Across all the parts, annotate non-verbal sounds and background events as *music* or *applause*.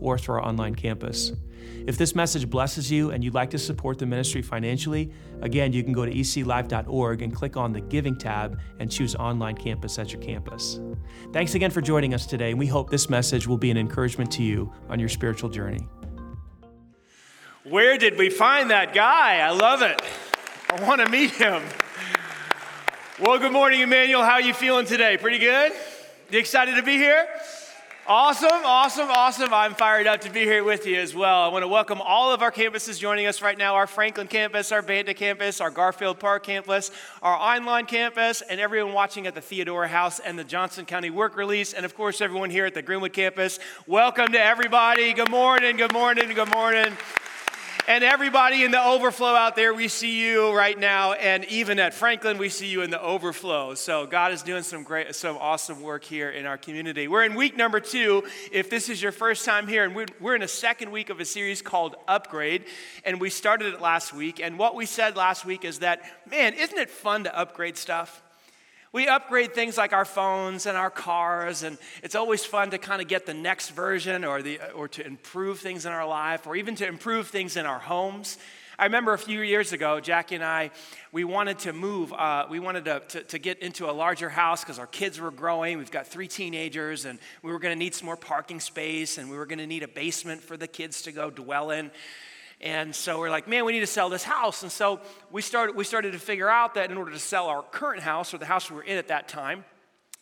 or through our online campus. If this message blesses you and you'd like to support the ministry financially, again, you can go to eclive.org and click on the Giving tab and choose Online Campus at your campus. Thanks again for joining us today, and we hope this message will be an encouragement to you on your spiritual journey. Where did we find that guy? I love it. I want to meet him. Well, good morning, Emmanuel. How are you feeling today? Pretty good? You excited to be here? Awesome, awesome, awesome. I'm fired up to be here with you as well. I want to welcome all of our campuses joining us right now our Franklin campus, our Banda campus, our Garfield Park campus, our online campus, and everyone watching at the Theodora House and the Johnson County Work Release, and of course, everyone here at the Greenwood campus. Welcome to everybody. Good morning, good morning, good morning. And everybody in the overflow out there, we see you right now. And even at Franklin, we see you in the overflow. So God is doing some great, some awesome work here in our community. We're in week number two. If this is your first time here, and we're, we're in a second week of a series called Upgrade. And we started it last week. And what we said last week is that, man, isn't it fun to upgrade stuff? We upgrade things like our phones and our cars, and it's always fun to kind of get the next version or, the, or to improve things in our life or even to improve things in our homes. I remember a few years ago, Jackie and I, we wanted to move. Uh, we wanted to, to, to, get into a larger house because our kids were growing. We've got three teenagers, and we were going to need some more parking space, and we were going to need a basement for the kids to go dwell in. And so we're like, man, we need to sell this house. And so we started, we started to figure out that in order to sell our current house or the house we were in at that time,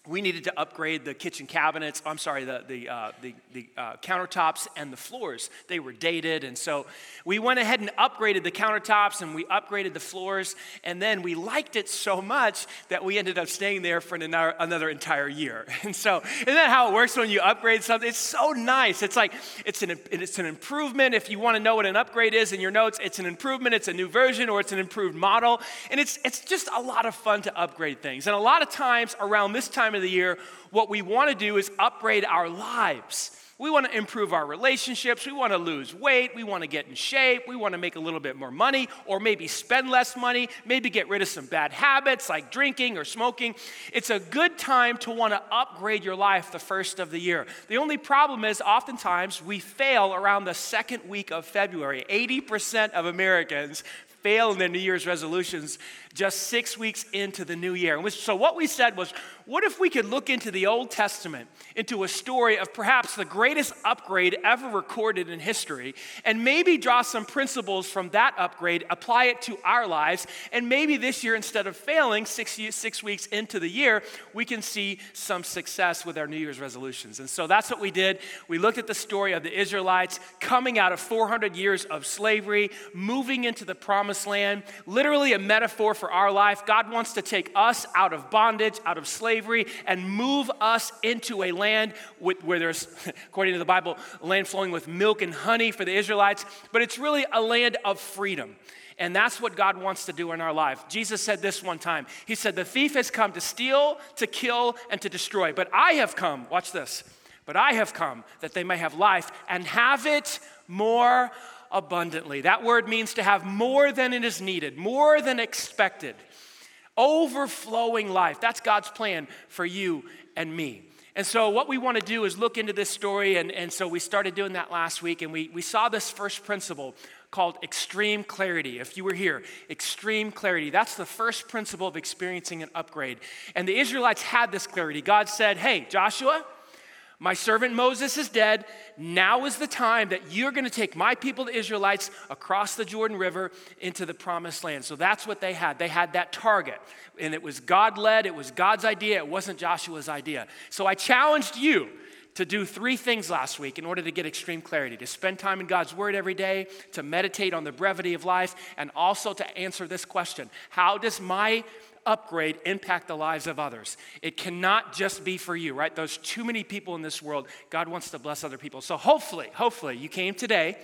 we needed to upgrade the kitchen cabinets. I'm sorry, the, the, uh, the, the uh, countertops and the floors. They were dated. And so we went ahead and upgraded the countertops and we upgraded the floors. And then we liked it so much that we ended up staying there for another, another entire year. *laughs* And so, isn't that how it works when you upgrade something? It's so nice. It's like, it's an, it's an improvement. If you want to know what an upgrade is in your notes, it's an improvement, it's a new version, or it's an improved model. And it's, it's just a lot of fun to upgrade things. And a lot of times around this time of the year, what we want to do is upgrade our lives. We want to improve our relationships. We want to lose weight. We want to get in shape. We want to make a little bit more money or maybe spend less money, maybe get rid of some bad habits like drinking or smoking. It's a good time to want to upgrade your life the first of the year. The only problem is oftentimes we fail around the second week of February. 80% of Americans fail in their New Year's resolutions just six weeks into the new year. So, what we said was, what if we could look into the Old Testament, into a story of perhaps the greatest upgrade ever recorded in history, and maybe draw some principles from that upgrade, apply it to our lives, and maybe this year, instead of failing six, six weeks into the year, we can see some success with our New Year's resolutions. And so that's what we did. We looked at the story of the Israelites coming out of 400 years of slavery, moving into the promised land, literally a metaphor for our life. God wants to take us out of bondage, out of slavery slavery and move us into a land with, where there's, *laughs* according to the Bible, land flowing with milk and honey for the Israelites, but it's really a land of freedom. And that's what God wants to do in our life. Jesus said this one time. He said, The thief has come to steal, to kill, and to destroy. But I have come, watch this, but I have come that they may have life and have it more abundantly. That word means to have more than it is needed, more than expected overflowing life. That's God's plan for you and me. And so, what we want to do is look into this story. And, and so, we started doing that last week, and we, we saw this first principle called extreme clarity. If you were here, extreme clarity. That's the first principle of experiencing an upgrade. And the Israelites had this clarity. God said, Hey, Joshua, my servant Moses is dead. Now is the time that you're going to take my people, the Israelites, across the Jordan River into the promised land. So that's what they had. They had that target. And it was God led, it was God's idea, it wasn't Joshua's idea. So I challenged you to do three things last week in order to get extreme clarity to spend time in God's Word every day, to meditate on the brevity of life, and also to answer this question How does my upgrade impact the lives of others. It cannot just be for you, right? There's too many people in this world. God wants to bless other people. So hopefully, hopefully, you came today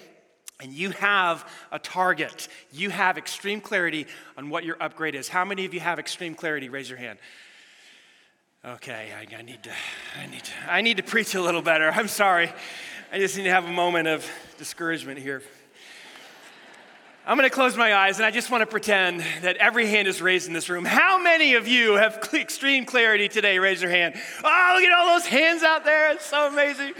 and you have a target. You have extreme clarity on what your upgrade is. How many of you have extreme clarity? Raise your hand. Okay, I, I, need to, I need to, I need to preach a little better. I'm sorry. I just need to have a moment of discouragement here. I'm going to close my eyes and I just want to pretend that every hand is raised in this room. How many of you have extreme clarity today? Raise your hand. Oh, look at all those hands out there. It's so amazing.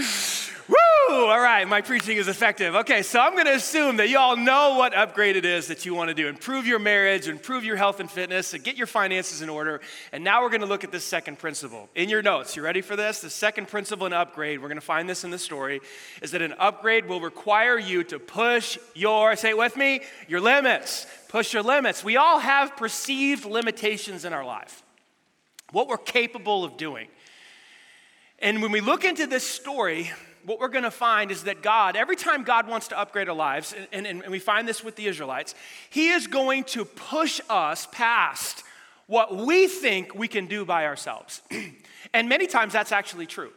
Woo! All right, my preaching is effective. Okay, so I'm going to assume that you all know what upgrade it is that you want to do. Improve your marriage, improve your health and fitness, and get your finances in order. And now we're going to look at this second principle. In your notes, you ready for this? The second principle in upgrade, we're going to find this in the story, is that an upgrade will require you to push your, say it with me, your limits. Push your limits. We all have perceived limitations in our life, what we're capable of doing. And when we look into this story, what we're going to find is that God, every time God wants to upgrade our lives, and, and, and, we find this with the Israelites, He is going to push us past what we think we can do by ourselves. *clears throat* and many times that's actually true.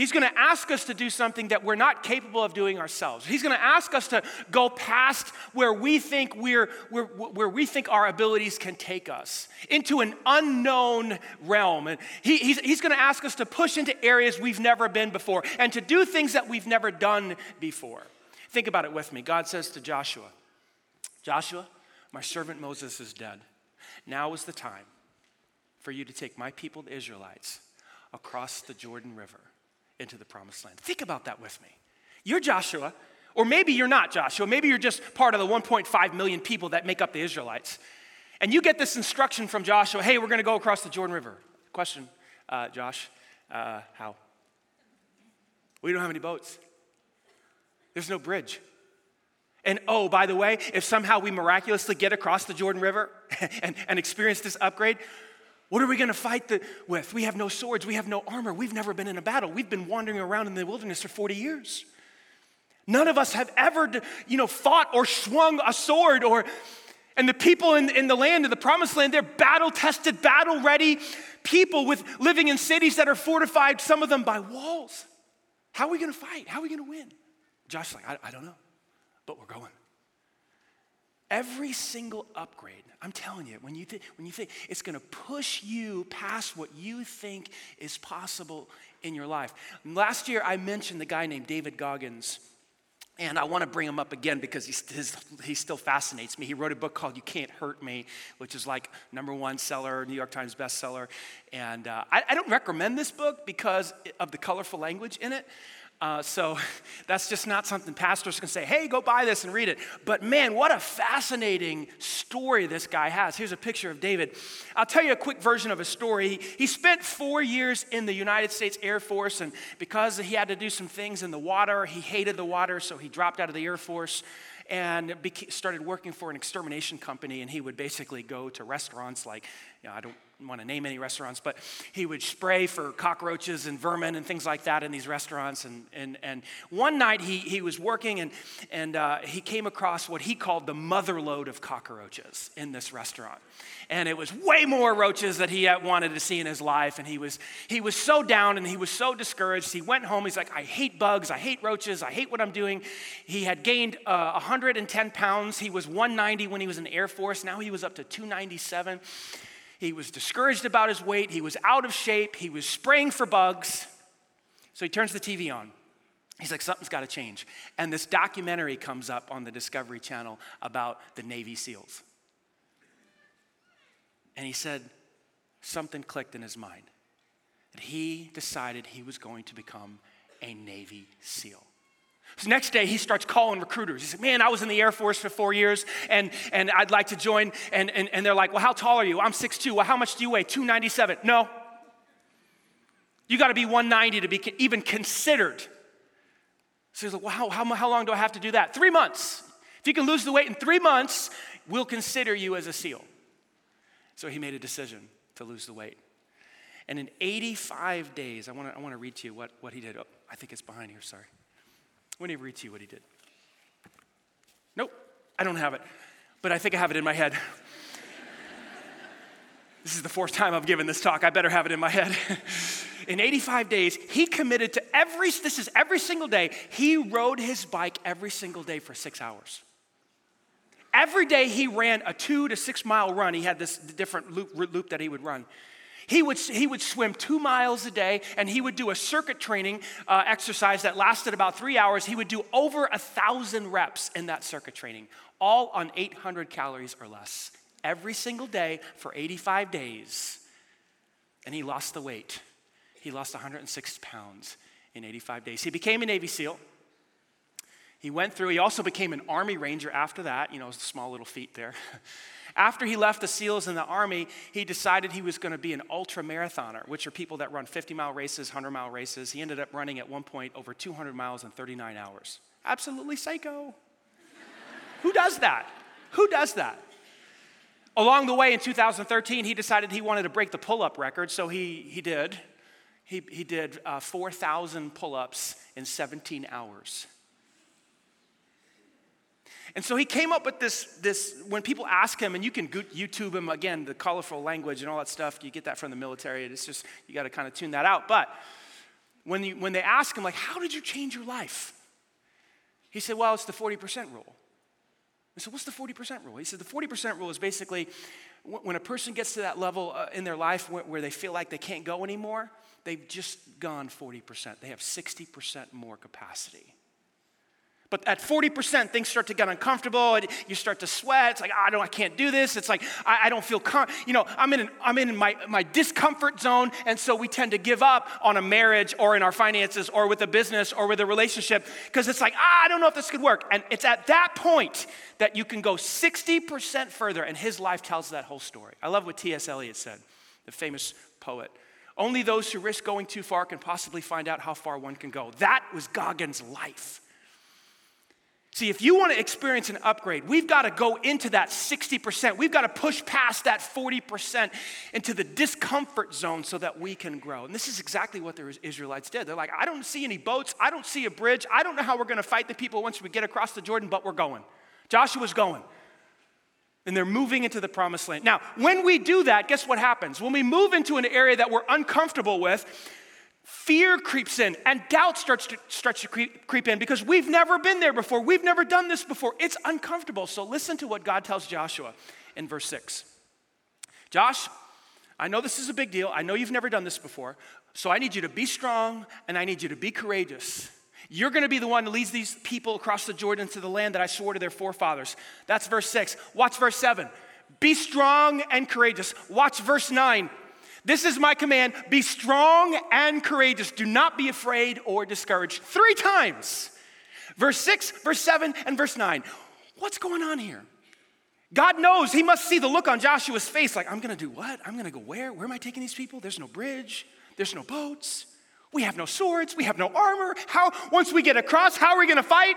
He's going to ask us to do something that we're not capable of doing ourselves. He's going to ask us to go past where we think we're, we're, where we think our abilities can take us into an unknown realm. And he, he's, he's going to ask us to push into areas we've never been before and to do things that we've never done before. Think about it with me. God says to Joshua, Joshua, my servant Moses is dead. Now is the time for you to take my people, the Israelites, across the Jordan River into the promised land. Think about that with me. You're Joshua, or maybe you're not Joshua. Maybe you're just part of the 1.5 million people that make up the Israelites. And you get this instruction from Joshua hey, we're going to go across the Jordan River. Question, uh, Josh, uh, how? We don't have any boats, there's no bridge. And oh, by the way, if somehow we miraculously get across the Jordan River *laughs* and, and experience this upgrade, what are we going to fight the, with? We have no swords. We have no armor. We've never been in a battle. We've been wandering around in the wilderness for 40 years. None of us have ever, you know, fought or swung a sword or, and the people in, in the land, in the promised land, they're battle tested, battle ready people with living in cities that are fortified, some of them by walls. How are we going to fight? How are we going to win? Josh's like, I, I don't know, but we're going. Every single upgrade, I'm telling you, when you, th- when you think it's gonna push you past what you think is possible in your life. Last year, I mentioned the guy named David Goggins. And I want to bring him up again because his, he still fascinates me. He wrote a book called You Can't Hurt Me, which is like number one seller, New York Times bestseller. And uh, I, I don't recommend this book because of the colorful language in it. Uh, so *laughs* that's just not something pastors can say, hey, go buy this and read it. But man, what a fascinating story this guy has. Here's a picture of David. I'll tell you a quick version of a story. He, he spent four years in the United States Air Force, and because he had to do some things in the water, he hated the water, so he dropped out of the Air Force and started working for an extermination company. And he would basically go to restaurants like, you know, I don't want to name any restaurants, but he would spray for cockroaches and vermin and things like that in these restaurants. And, and, and one night he, he was working and, and uh, he came across what he called the mother lode of cockroaches in this restaurant. And it was way more roaches that he wanted to see in his life. And he was, he was so down and he was so discouraged. He went home. He's like, I hate bugs. I hate roaches. I hate what I'm doing. He had gained uh, 110 pounds. He was 190 when he was in the Air Force. Now he was up to 297. He was discouraged about his weight. He was out of shape. He was spraying for bugs. So he turns the TV on. He's like, something's got to change. And this documentary comes up on the Discovery Channel about the Navy SEALs. And he said, something clicked in his mind. That he decided he was going to become a Navy SEAL. So next day, he starts calling recruiters. He said, Man, I was in the Air Force for four years and, and I'd like to join. And, and, and they're like, Well, how tall are you? I'm 6'2. Well, how much do you weigh? 297. No. You got to be 190 to be even considered. So he's like, Well, how, how, how long do I have to do that? Three months. If you can lose the weight in three months, we'll consider you as a SEAL. So he made a decision to lose the weight. And in 85 days, I want to I wanna read to you what, what he did. Oh, I think it's behind here, sorry. When he read to you what he did. Nope, I don't have it, but I think I have it in my head. *laughs* this is the fourth time I've given this talk. I better have it in my head. *laughs* in 85 days, he committed to every, this is every single day, he rode his bike every single day for six hours. Every day he ran a two to six mile run. He had this different loop, loop that he would run. He would, he would swim two miles a day and he would do a circuit training uh, exercise that lasted about three hours. He would do over a thousand reps in that circuit training, all on 800 calories or less, every single day for 85 days. And he lost the weight. He lost 106 pounds in 85 days. He became a Navy SEAL. He went through, he also became an Army Ranger after that, you know, small little feat there. *laughs* After he left the SEALs in the Army, he decided he was going to be an ultra marathoner, which are people that run 50 mile races, 100 mile races. He ended up running at one point over 200 miles in 39 hours. Absolutely psycho. *laughs* Who does that? Who does that? Along the way in 2013, he decided he wanted to break the pull up record, so he, he did. He, he did uh, 4,000 pull ups in 17 hours. And so he came up with this, this, when people ask him, and you can YouTube him again, the colorful language and all that stuff, you get that from the military. It's just, you got to kind of tune that out. But when, you, when they ask him, like, how did you change your life? He said, well, it's the 40% rule. I said, what's the 40% rule? He said, the 40% rule is basically when a person gets to that level uh, in their life where, where they feel like they can't go anymore, they've just gone 40%. They have 60% more capacity. But at 40%, things start to get uncomfortable. And you start to sweat. It's like, oh, I, don't, I can't do this. It's like, I, I don't feel, com-. you know, I'm in, an, I'm in my, my discomfort zone. And so we tend to give up on a marriage or in our finances or with a business or with a relationship because it's like, ah, I don't know if this could work. And it's at that point that you can go 60% further. And his life tells that whole story. I love what T.S. Eliot said, the famous poet. Only those who risk going too far can possibly find out how far one can go. That was Goggins' life. See, if you want to experience an upgrade, we've got to go into that 60%. We've got to push past that 40% into the discomfort zone so that we can grow. And this is exactly what the Israelites did. They're like, I don't see any boats. I don't see a bridge. I don't know how we're going to fight the people once we get across the Jordan, but we're going. Joshua's going. And they're moving into the promised land. Now, when we do that, guess what happens? When we move into an area that we're uncomfortable with, fear creeps in and doubt starts to, starts to creep, creep in because we've never been there before. We've never done this before. It's uncomfortable. So listen to what God tells Joshua in verse 6. Josh, I know this is a big deal. I know you've never done this before. So I need you to be strong and I need you to be courageous. You're going to be the one that leads these people across the Jordan to the land that I swore to their forefathers. That's verse 6. Watch verse 7. Be strong and courageous. Watch verse 9. This is my command be strong and courageous. Do not be afraid or discouraged. Three times. Verse 6, verse 7, and verse 9. What's going on here? God knows he must see the look on Joshua's face like, I'm gonna do what? I'm gonna go where? Where am I taking these people? There's no bridge, there's no boats, we have no swords, we have no armor. How, once we get across, how are we gonna fight?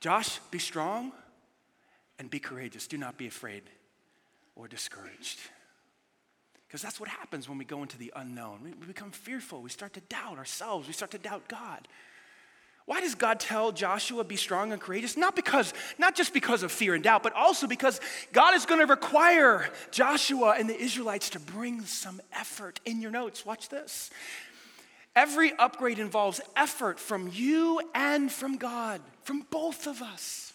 Josh, be strong and be courageous. Do not be afraid or discouraged. Because that's what happens when we go into the unknown. We become fearful. We start to doubt ourselves. We start to doubt God. Why does God tell Joshua be strong and courageous? Not because, not just because of fear and doubt, but also because God is going to require Joshua and the Israelites to bring some effort. In your notes, watch this. Every upgrade involves effort from you and from God, from both of us.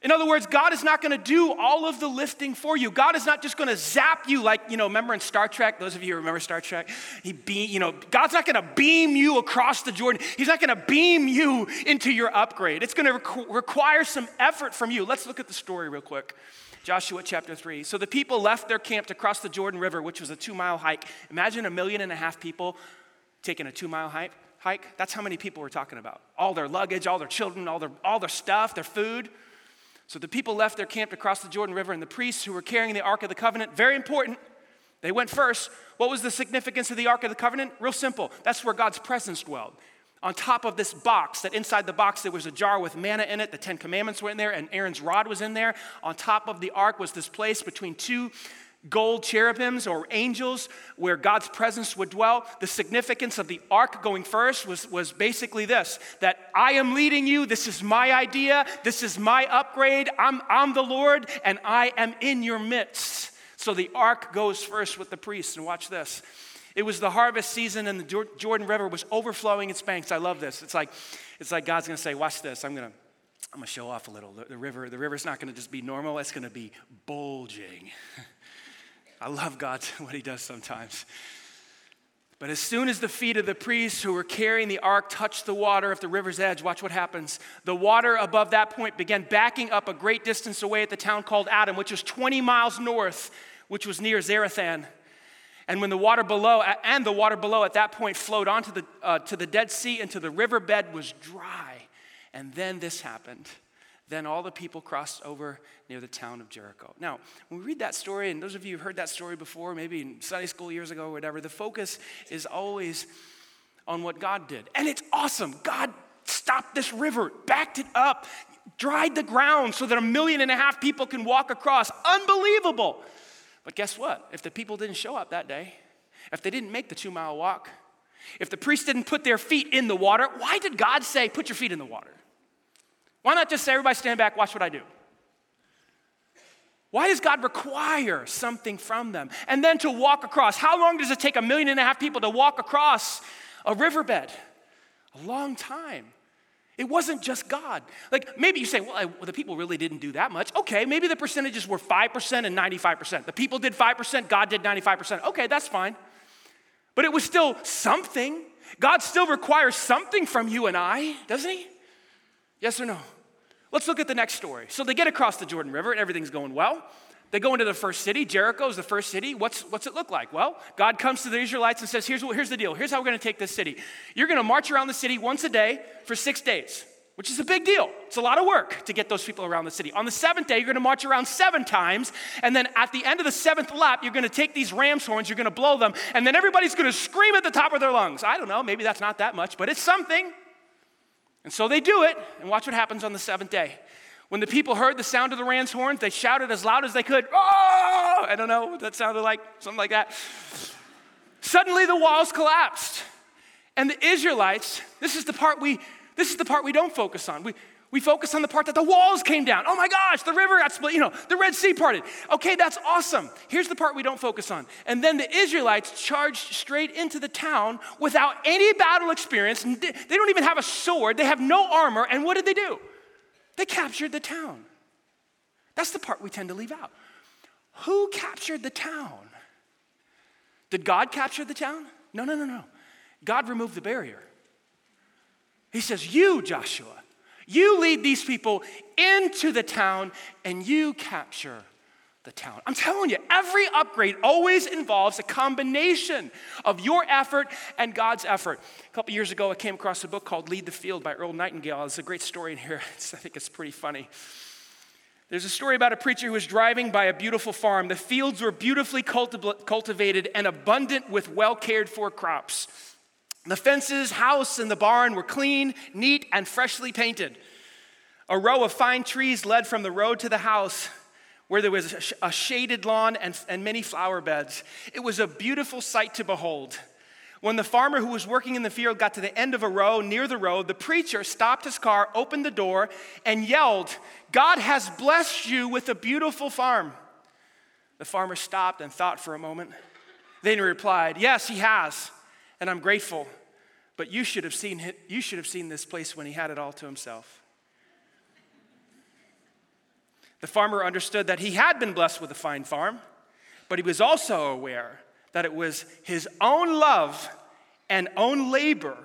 In other words, God is not going to do all of the lifting for you. God is not just going to zap you like, you know, remember in Star Trek, those of you who remember Star Trek, he beam, you know, God's not going to beam you across the Jordan. He's not going to beam you into your upgrade. It's going to requ- require some effort from you. Let's look at the story real quick. Joshua chapter 3. So the people left their camp to cross the Jordan River, which was a two mile hike. Imagine a million and a half people taking a two mile hike. hike. That's how many people we're talking about. All their luggage, all their children, all their, all their stuff, their food. So the people left their camp to cross the Jordan River, and the priests who were carrying the Ark of the Covenant, very important, they went first. What was the significance of the Ark of the Covenant? Real simple. That's where God's presence dwelled. On top of this box, that inside the box there was a jar with manna in it, the Ten Commandments were in there, and Aaron's rod was in there. On top of the ark was this place between two gold cherubims or angels where God's presence would dwell. The significance of the ark going first was, was basically this that I am leading you. This is my idea. This is my upgrade. I'm, I'm the Lord and I am in your midst. So the ark goes first with the priests. And watch this. It was the harvest season, and the Jordan River was overflowing its banks. I love this. It's like, it's like God's gonna say, Watch this. I'm gonna, I'm gonna show off a little. The, the river, the river's not gonna just be normal, it's gonna be bulging. *laughs* I love God, *laughs* what He does sometimes. But as soon as the feet of the priests who were carrying the ark touched the water of the river's edge, watch what happens. The water above that point began backing up a great distance away at the town called Adam, which was 20 miles north, which was near Zarethan. And when the water below, and the water below at that point flowed onto the, uh, to the Dead Sea and to the riverbed was dry. And then this happened. Then all the people crossed over near the town of Jericho. Now, when we read that story, and those of you who've heard that story before, maybe in Sunday school years ago or whatever, the focus is always on what God did. And it's awesome. God stopped this river, backed it up, dried the ground so that a million and a half people can walk across. Unbelievable. But guess what? If the people didn't show up that day, if they didn't make the two mile walk, if the priests didn't put their feet in the water, why did God say, put your feet in the water? Why not just say, everybody stand back, watch what I do? Why does God require something from them? And then to walk across. How long does it take a million and a half people to walk across a riverbed? A long time. It wasn't just God. Like maybe you say, well, I, well, the people really didn't do that much. Okay, maybe the percentages were 5% and 95%. The people did 5%, God did 95%. Okay, that's fine. But it was still something. God still requires something from you and I, doesn't He? Yes or no? Let's look at the next story. So they get across the Jordan River and everything's going well. They go into the first city. Jericho is the first city. What's, what's it look like? Well, God comes to the Israelites and says, here's, what, here's the deal. Here's how we're going to take this city. You're going to march around the city once a day for six days, which is a big deal. It's a lot of work to get those people around the city. On the seventh day, you're going to march around seven times. And then at the end of the seventh lap, you're going to take these ram's horns, you're going to blow them, and then everybody's going to scream at the top of their lungs. I don't know, maybe that's not that much, but it's something. And so they do it, and watch what happens on the seventh day. When the people heard the sound of the ram's horns, they shouted as loud as they could, Oh! I don't know what that sounded like, something like that. Suddenly the walls collapsed. And the Israelites, this is the part we, this is the part we don't focus on. We, we focus on the part that the walls came down. Oh my gosh, the river got split, you know, the Red Sea parted. Okay, that's awesome. Here's the part we don't focus on. And then the Israelites charged straight into the town without any battle experience. They don't even have a sword, they have no armor. And what did they do? They captured the town. That's the part we tend to leave out. Who captured the town? Did God capture the town? No, no, no, no. God removed the barrier. He says, You, Joshua, you lead these people into the town and you capture the town. I'm telling you, every upgrade always involves a combination of your effort and God's effort. A couple years ago, I came across a book called Lead the Field by Earl Nightingale. It's a great story in here. *laughs* It's, I think it's pretty funny. There's a story about a preacher who was driving by a beautiful farm. The fields were beautifully cultiv- cultivated and abundant with well cared for crops. The fences, house, and the barn were clean, neat, and freshly painted. A row of fine trees led from the road to the house where there was a shaded lawn and, and many flower beds. It was a beautiful sight to behold. When the farmer who was working in the field got to the end of a row near the road, the preacher stopped his car, opened the door, and yelled, God has blessed you with a beautiful farm. The farmer stopped and thought for a moment. Then he replied, Yes, he has, and I'm grateful. But you should have seen, it, you should have seen this place when he had it all to himself. The farmer understood that he had been blessed with a fine farm, but he was also aware that it was his own love and own labor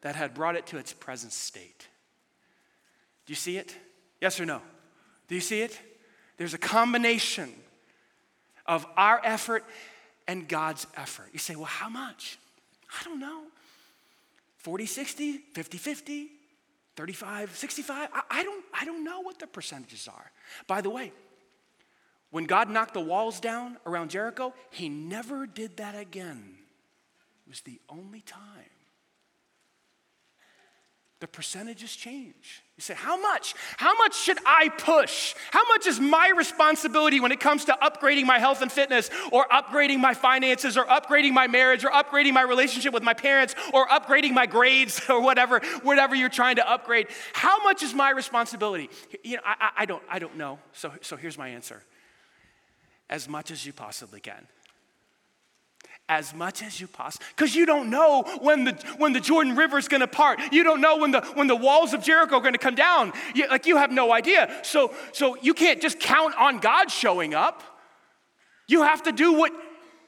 that had brought it to its present state. Do you see it? Yes or no? Do you see it? There's a combination of our effort and God's effort. You say, well, how much? I don't know. 40 60, 50 50, 35, 65. I, I, don't, I don't know what the percentages are. By the way, when God knocked the walls down around Jericho, he never did that again. It was the only time. The percentages change. You say, How much? How much should I push? How much is my responsibility when it comes to upgrading my health and fitness, or upgrading my finances, or upgrading my marriage, or upgrading my relationship with my parents, or upgrading my grades, *laughs* or whatever, whatever you're trying to upgrade? How much is my responsibility? You know, I, I, don't, I don't know. So, so here's my answer as much as you possibly can. As much as you possibly because you don't know when the when the jordan river is going to part you don't know when the when the walls of jericho are going to come down you, like you have no idea so so you can't just count on god showing up you have to do what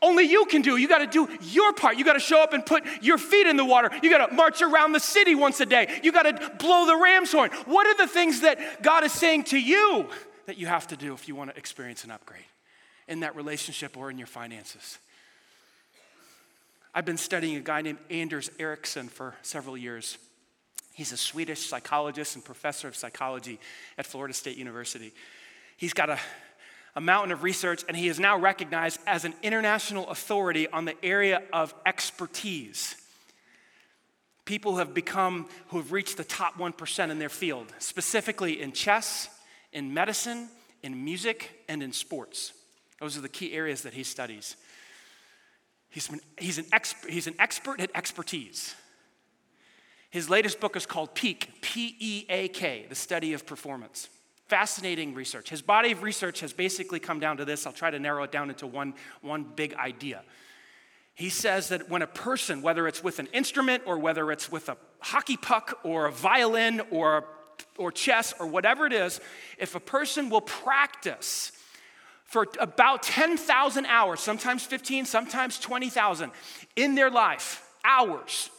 only you can do. You got to do your part. You got to show up and put your feet in the water. You got to march around the city once a day. You got to blow the ram's horn. What are the things that God is saying to you that you have to do if you want to experience an upgrade in that relationship or in your finances? I've been studying a guy named Anders Ericsson for several years. He's a Swedish psychologist and professor of psychology at Florida State University. He's got a a mountain of research, and he is now recognized as an international authority on the area of expertise. People who have become, who have reached the top 1% in their field, specifically in chess, in medicine, in music, and in sports. Those are the key areas that he studies. He's, been, he's, an, exp, he's an expert at expertise. His latest book is called Peak, P E A K, the study of performance. Fascinating research. His body of research has basically come down to this. I'll try to narrow it down into one, one big idea. He says that when a person, whether it's with an instrument or whether it's with a hockey puck or a violin or, or chess or whatever it is, if a person will practice for about 10,000 hours, sometimes 15, sometimes 20,000 in their life, hours,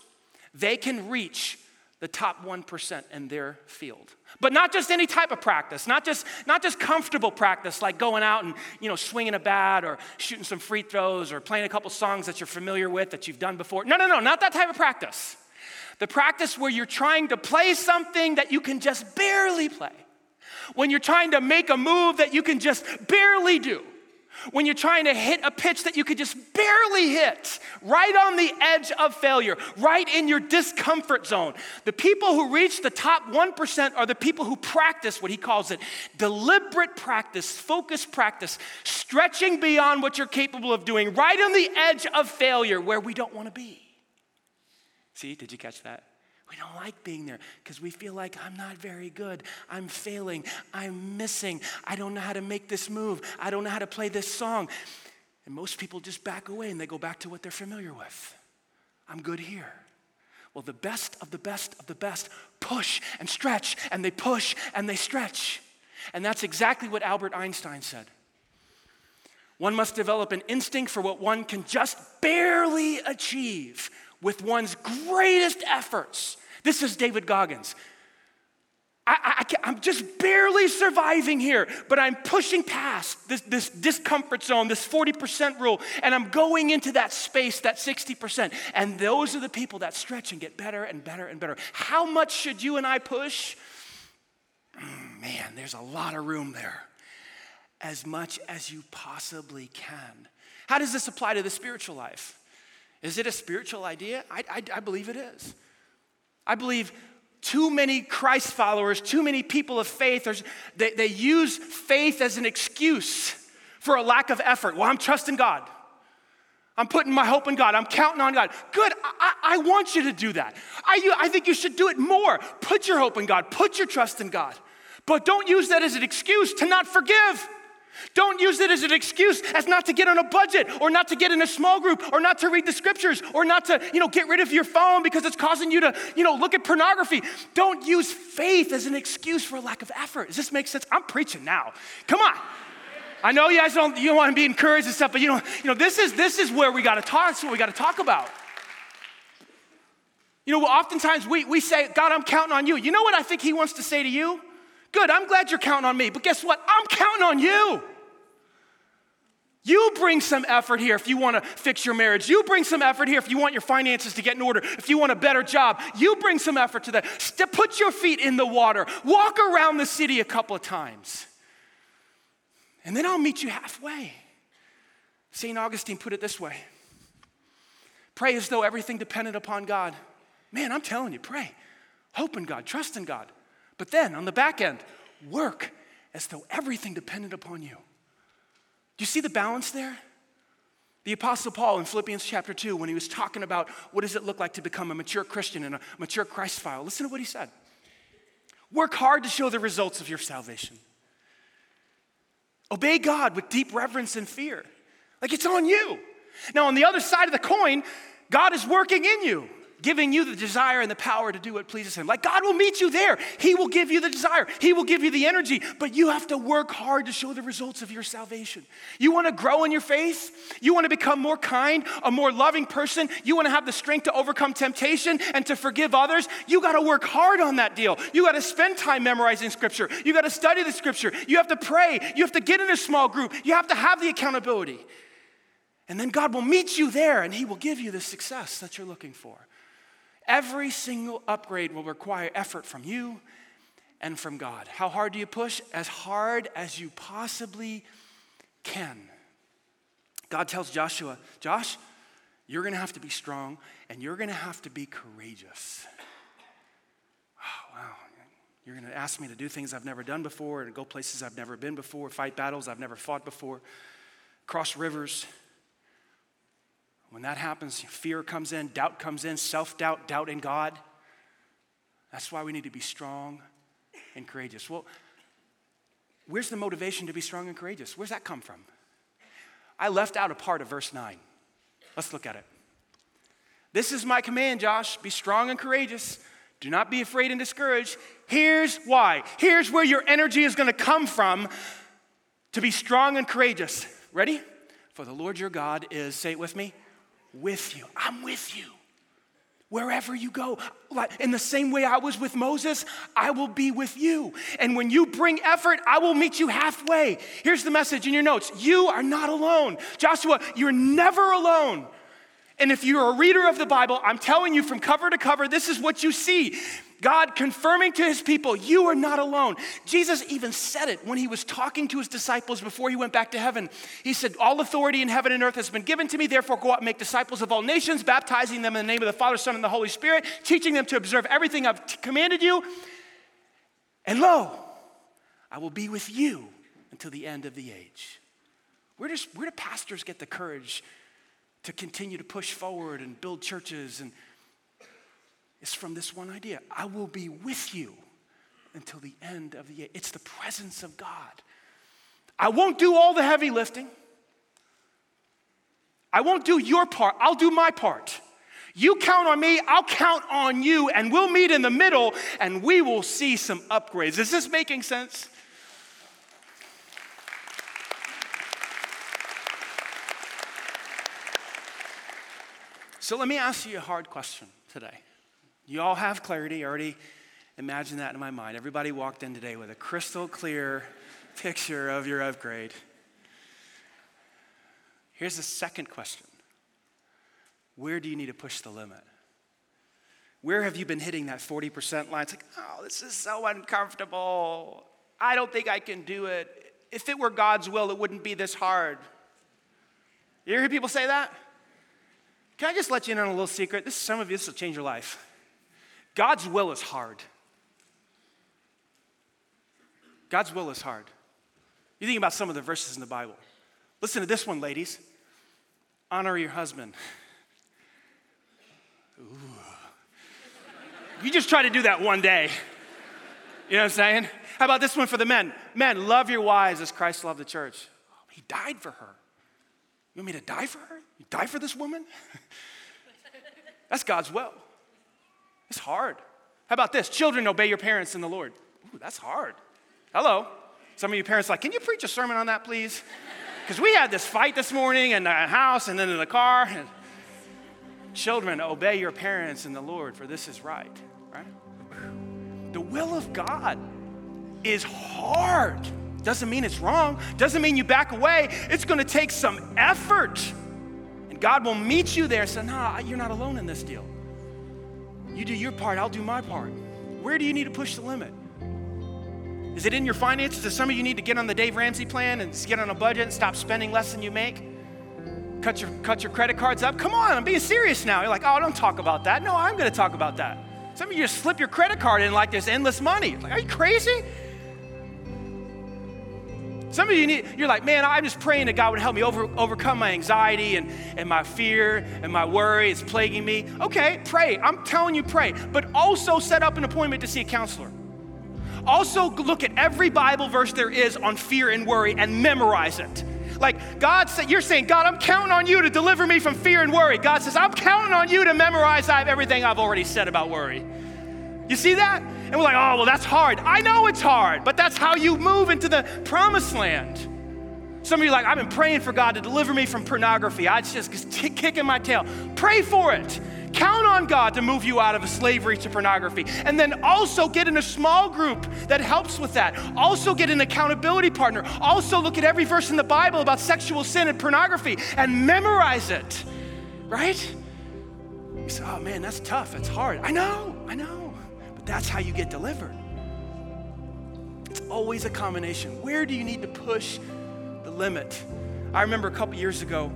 they can reach the top 1% in their field. But not just any type of practice, not just, not just comfortable practice like going out and, you know, swinging a bat or shooting some free throws or playing a couple songs that you're familiar with that you've done before. No, no, no, not that type of practice. The practice where you're trying to play something that you can just barely play. When you're trying to make a move that you can just barely do when you're trying to hit a pitch that you could just barely hit, right on the edge of failure, right in your discomfort zone. The people who reach the top 1% are the people who practice what he calls it deliberate practice, focused practice, stretching beyond what you're capable of doing, right on the edge of failure where we don't want to be. See, did you catch that? We don't like being there because we feel like I'm not very good. I'm failing. I'm missing. I don't know how to make this move. I don't know how to play this song. And most people just back away and they go back to what they're familiar with. I'm good here. Well, the best of the best of the best push and stretch, and they push and they stretch. And that's exactly what Albert Einstein said. One must develop an instinct for what one can just barely achieve with one's greatest efforts this is David Goggins. I, am just barely surviving here, but I'm pushing past this, this discomfort zone, this 40% rule, and I'm going into that space, that 60%. And those are the people that stretch and get better and better and better. How much should you and I push? Mm, man, there's a lot of room there. As much as you possibly can. How does this apply to the spiritual life? Is it a spiritual idea? I, I, I believe it is. I believe too many Christ followers, too many people of faith, they, they use faith as an excuse for a lack of effort. Well, I'm trusting God. I'm putting my hope in God. I'm counting on God. Good. I, I want you to do that. I, I think you should do it more. Put your hope in God. Put your trust in God. But don't use that as an excuse to not forgive. Don't use it as an excuse as not to get on a budget or not to get in a small group or not to read the scriptures or not to, you know, get rid of your phone because it's causing you to, you know, look at pornography. Don't use faith as an excuse for a lack of effort. Does this make sense? I'm preaching now. Come on. I know you guys don't you don't want to be encouraged and stuff, but you know, you know, this is this is where we got to talk. This is what we got to talk about. You know, oftentimes we, we say, God, I'm counting on you. You know what I think He wants to say to you? Good, I'm glad you're counting on me, but guess what? I'm counting on you. You bring some effort here if you want to fix your marriage. You bring some effort here if you want your finances to get in order, if you want a better job. You bring some effort to that. Put your feet in the water. Walk around the city a couple of times. And then I'll meet you halfway. St. Augustine put it this way Pray as though everything depended upon God. Man, I'm telling you, pray. Hope in God, trust in God. But then on the back end, work as though everything depended upon you. You see the balance there? The Apostle Paul in Philippians chapter 2, when he was talking about what does it look like to become a mature Christian and a mature Christ file, listen to what he said. Work hard to show the results of your salvation. Obey God with deep reverence and fear. Like it's on you. Now, on the other side of the coin, God is working in you giving you the desire and the power to do what pleases Him. Like God will meet you there. He will give you the desire, He will give you the energy, but you have to work hard to show the results of your salvation. You want to grow in your faith? You want to become more kind, a more loving person? You want to have the strength to overcome temptation and to forgive others? You got to work hard on that deal. You got to spend time memorizing Scripture. You got to study the Scripture. You have to pray. You have to get in a small group. You have to have the accountability. And then God will meet you there and He will give you the success that you're looking for. Every single upgrade will require effort from you and from God. How hard do you push? As hard as you possibly can. God tells Joshua, Josh, you're going to have to be strong and you're going to have to be courageous. Oh, wow. You're going to ask me to do things I've never done before and go places I've never been before, fight battles I've never fought before, cross rivers. When that happens, fear comes in, doubt comes in, self doubt, doubt in God. That's why we need to be strong and courageous. Well, where's the motivation to be strong and courageous? Where's that come from? I left out a part of verse 9. Let's look at it. This is my command, Josh be strong and courageous. Do not be afraid and discouraged. Here's why. Here's where your energy is going to come from to be strong and courageous. Ready? For the Lord your God is, say it with me, with you. I'm with you. Wherever you go, Like in the same way I was with Moses, I will be with you. And when you bring effort, I will meet you halfway. Here's the message in your notes You are not alone. Joshua, you're never alone. And if you're a reader of the Bible, I'm telling you from cover to cover, this is what you see. God confirming to his people, you are not alone. Jesus even said it when he was talking to his disciples before he went back to heaven. He said, All authority in heaven and earth has been given to me, therefore go out and make disciples of all nations, baptizing them in the name of the Father, Son, and the Holy Spirit, teaching them to observe everything I've t- commanded you. And lo, I will be with you until the end of the age. Where, does, where do pastors get the courage to continue to push forward and build churches and is from this one idea I will be with you until the end of the age. It's the presence of God. I won't do all the heavy lifting. I won't do your part, I'll do my part. You count on me, I'll count on you, and we'll meet in the middle and we will see some upgrades. Is this making sense? So let me ask you a hard question today. You all have clarity. I already imagine that in my mind. Everybody walked in today with a crystal clear picture of your upgrade. Here's the second question Where do you need to push the limit? Where have you been hitting that 40% line? It's like, oh, this is so uncomfortable. I don't think I can do it. If it were God's will, it wouldn't be this hard. You ever hear people say that? Can I just let you in on a little secret? This some of you, this will change your life. God's will is hard. God's will is hard. You think about some of the verses in the Bible. Listen to this one, ladies. Honor your husband. Ooh. You just try to do that one day. You know what I'm saying? How about this one for the men? Men, love your wives as Christ loved the church. Oh, he died for her. You want me to die for her? You die for this woman? *laughs* That's God's will. It's hard. How about this? Children, obey your parents in the Lord. Ooh, that's hard. Hello. Some of you parents like, can you preach a sermon on that, please? Because we had this fight this morning in the house and then in the car. Children, obey your parents in the Lord, for this is right. Right? The will of God is hard. Doesn't mean it's wrong. Doesn't mean you back away. It's to take some effort. And God will meet you there and say, nah, you're not alone in this deal. You do your part, I'll do my part. Where do you need to push the limit? Is it in your finances? Does some of you need to get on the Dave Ramsey plan and get on a budget and stop spending less than you make? Cut your, cut your credit cards up? Come on, I'm being serious now. You're like, oh, don't talk about that. No, I'm going to talk about that. Some of you just slip your credit card in like there's endless money. Like, are you crazy? Some of you need, you're like, man, I'm just praying that God would help me over, overcome my anxiety and, and my fear and my worry. It's plaguing me. Okay, pray. I'm telling you, pray. But also set up an appointment to see a counselor. Also, look at every Bible verse there is on fear and worry and memorize it. Like God said, you're saying, God, I'm counting on you to deliver me from fear and worry. God says, I'm counting on you to memorize everything I've already said about worry. You see that? And we're like, oh, well, that's hard. I know it's hard, but that's how you move into the promised land. Some of you like, I've been praying for God to deliver me from pornography. I just kicking my tail. Pray for it. Count on God to move you out of slavery to pornography. And then also get in a small group that helps with that. Also get an accountability partner. Also look at every verse in the Bible about sexual sin and pornography and memorize it. Right? You say, oh man, that's tough. That's hard. I know, I know. That's how you get delivered. It's always a combination. Where do you need to push the limit? I remember a couple years ago,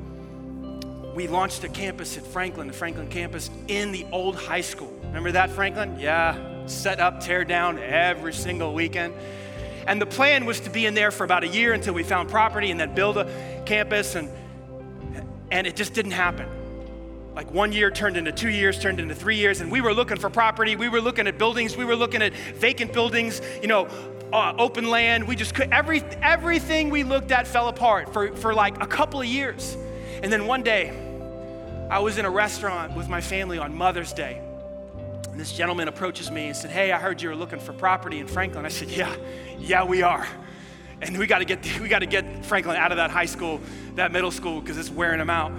we launched a campus at Franklin, the Franklin campus, in the old high school. Remember that, Franklin? Yeah, set up, tear down every single weekend. And the plan was to be in there for about a year until we found property and then build a campus, and, and it just didn't happen. Like one year turned into two years, turned into three years, and we were looking for property. We were looking at buildings. We were looking at vacant buildings, you know, uh, open land. We just could, every, everything we looked at fell apart for, for like a couple of years. And then one day, I was in a restaurant with my family on Mother's Day. And this gentleman approaches me and said, Hey, I heard you were looking for property in Franklin. I said, Yeah, yeah, we are. And we got to get we got to get Franklin out of that high school, that middle school, because it's wearing him out.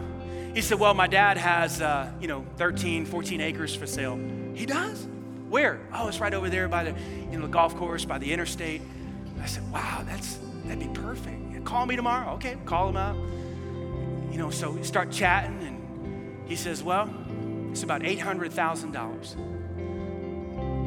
He said, Well, my dad has, uh, you know, 13, 14 acres for sale. He does? Where? Oh, it's right over there by the, you know, the golf course, by the interstate. I said, Wow, that's that'd be perfect. Call me tomorrow. Okay, call him up. You know, so we start chatting and he says, Well, it's about $800,000.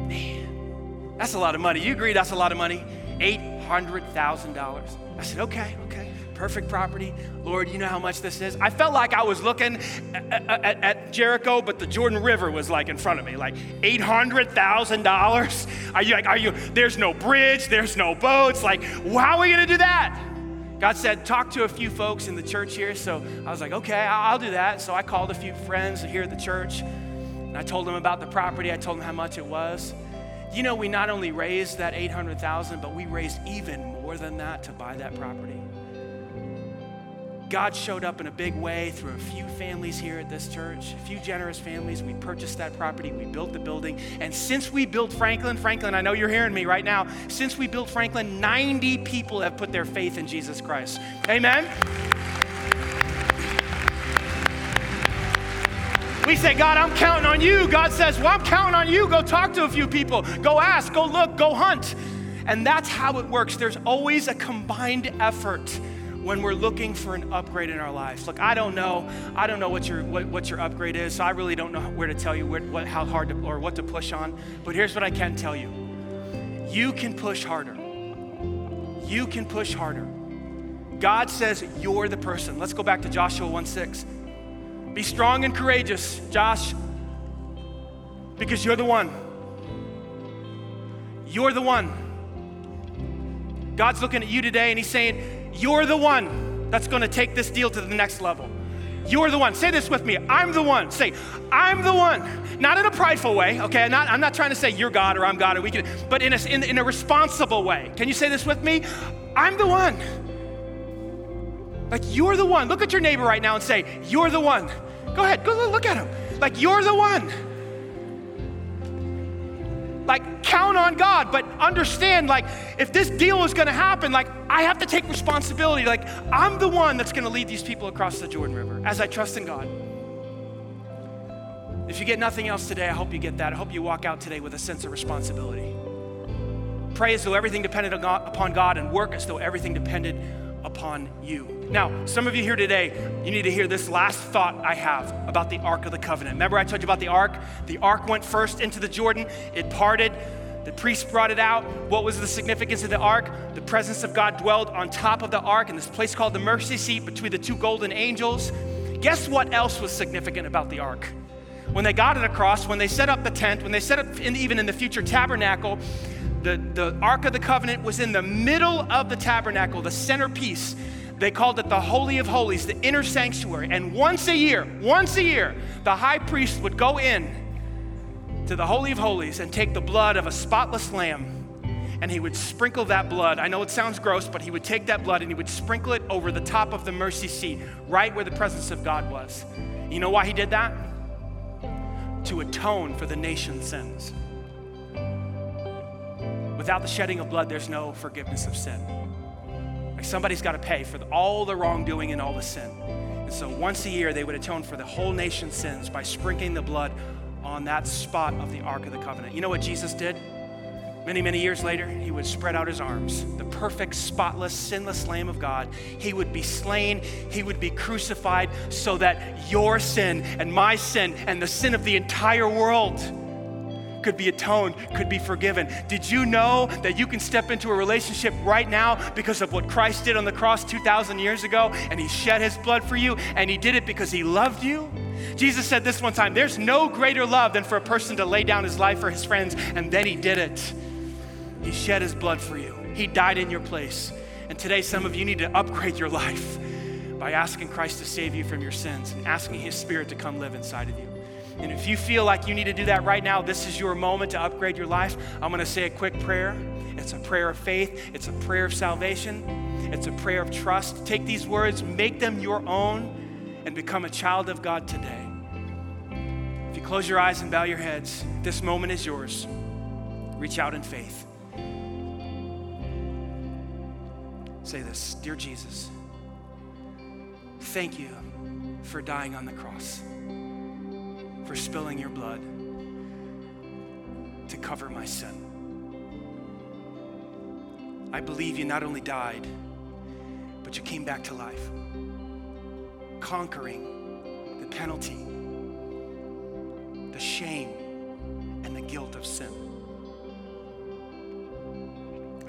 Man, that's a lot of money. You agree that's a lot of money? $800,000. I said, Okay, okay. Perfect property. Lord, you know how much this is? I felt like I was looking at, at, at Jericho, but the Jordan River was like in front of me, like $800,000. Are you like, are you, there's no bridge, there's no boats. Like, how are we gonna do that? God said, talk to a few folks in the church here. So I was like, okay, I'll do that. So I called a few friends here at the church and I told them about the property. I told them how much it was. You know, we not only raised that 800,000, but we raised even more than that to buy that property. God showed up in a big way through a few families here at this church, a few generous families. We purchased that property, we built the building. And since we built Franklin, Franklin, I know you're hearing me right now. Since we built Franklin, 90 people have put their faith in Jesus Christ. Amen. We say, God, I'm counting on you. God says, Well, I'm counting on you. Go talk to a few people. Go ask, go look, go hunt. And that's how it works. There's always a combined effort when we're looking for an upgrade in our lives. Look, I don't know, I don't know what your what, what your upgrade is, so I really don't know where to tell you where, what, how hard to, or what to push on. But here's what I can tell you: you can push harder. You can push harder. God says you're the person. Let's go back to Joshua 1:6. Be strong and courageous, Josh, because you're the one. You're the one. God's looking at you today and He's saying, you're the one that's going to take this deal to the next level. You're the one. Say this with me. I'm the one. Say, I'm the one. Not in a prideful way, okay? I'm not, I'm not trying to say you're God or I'm God or we can, but in a, in, in a responsible way. Can you say this with me? I'm the one. Like, you're the one. Look at your neighbor right now and say, You're the one. Go ahead, go look at him. Like, you're the one like count on God, but understand like if this deal is going to happen, like I have to take responsibility. Like I'm the one that's going to lead these people across the Jordan River as I trust in God. If you get nothing else today, I hope you get that. I hope you walk out today with a sense of responsibility. Pray as though everything depended upon God and work as though everything depended upon you. Now, some of you here today, you need to hear this last thought I have about the Ark of the Covenant. Remember, I told you about the Ark? The Ark went first into the Jordan, it parted. The priest brought it out. What was the significance of the ark? The presence of God dwelled on top of the ark in this place called the mercy seat between the two golden angels. Guess what else was significant about the ark? When they got it across, when they set up the tent, when they set up in, even in the future tabernacle, the, the Ark of the Covenant was in the middle of the tabernacle, the centerpiece. They called it the Holy of Holies, the inner sanctuary. And once a year, once a year, the high priest would go in to the Holy of Holies and take the blood of a spotless lamb and he would sprinkle that blood. I know it sounds gross, but he would take that blood and he would sprinkle it over the top of the mercy seat, right where the presence of God was. You know why he did that? To atone for the nation's sins. Without the shedding of blood, there's no forgiveness of sin. Like somebody's got to pay for all the wrongdoing and all the sin. And so once a year, they would atone for the whole nation's sins by sprinkling the blood on that spot of the Ark of the Covenant. You know what Jesus did? Many, many years later, he would spread out his arms, the perfect, spotless, sinless Lamb of God. He would be slain, he would be crucified so that your sin and my sin and the sin of the entire world could be atoned, could be forgiven. Did you know that you can step into a relationship right now because of what Christ did on the cross 2,000 years ago? And He shed His blood for you, and He did it because He loved you? Jesus said this one time there's no greater love than for a person to lay down his life for his friends, and then He did it. He shed His blood for you, He died in your place. And today, some of you need to upgrade your life by asking Christ to save you from your sins and asking His Spirit to come live inside of you. And if you feel like you need to do that right now, this is your moment to upgrade your life. I'm going to say a quick prayer. It's a prayer of faith, it's a prayer of salvation, it's a prayer of trust. Take these words, make them your own, and become a child of God today. If you close your eyes and bow your heads, this moment is yours. Reach out in faith. Say this Dear Jesus, thank you for dying on the cross for spilling your blood to cover my sin. I believe you not only died, but you came back to life, conquering the penalty, the shame, and the guilt of sin.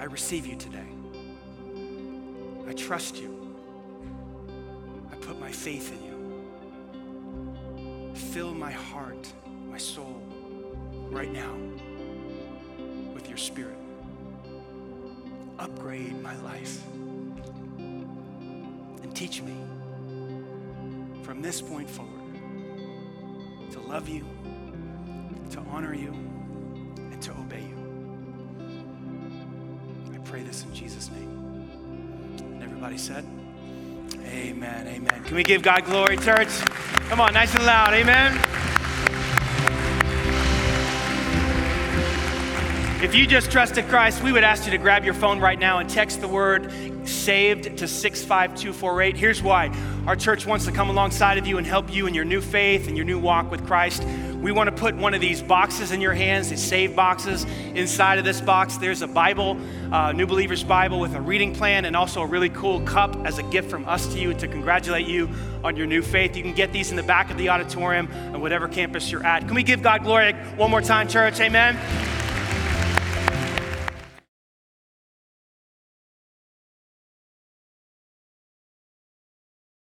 I receive you today. I trust you. I put my faith in you fill my heart, my soul, right now with your spirit. Upgrade my life. And teach me from this point forward to love you, to honor you, and to obey you. I pray this in Jesus' name. And everybody said, Amen. Amen. Can we give God glory, church? Come on, nice and loud. Amen. If you just trusted Christ, we would ask you to grab your phone right now and text the word saved to 65248. Here's why our church wants to come alongside of you and help you in your new faith and your new walk with Christ. We want to put one of these boxes in your hands, these save boxes. Inside of this box, there's a Bible, uh, New Believer's Bible with a reading plan and also a really cool cup as a gift from us to you to congratulate you on your new faith. You can get these in the back of the auditorium on whatever campus you're at. Can we give God glory one more time, church? Amen.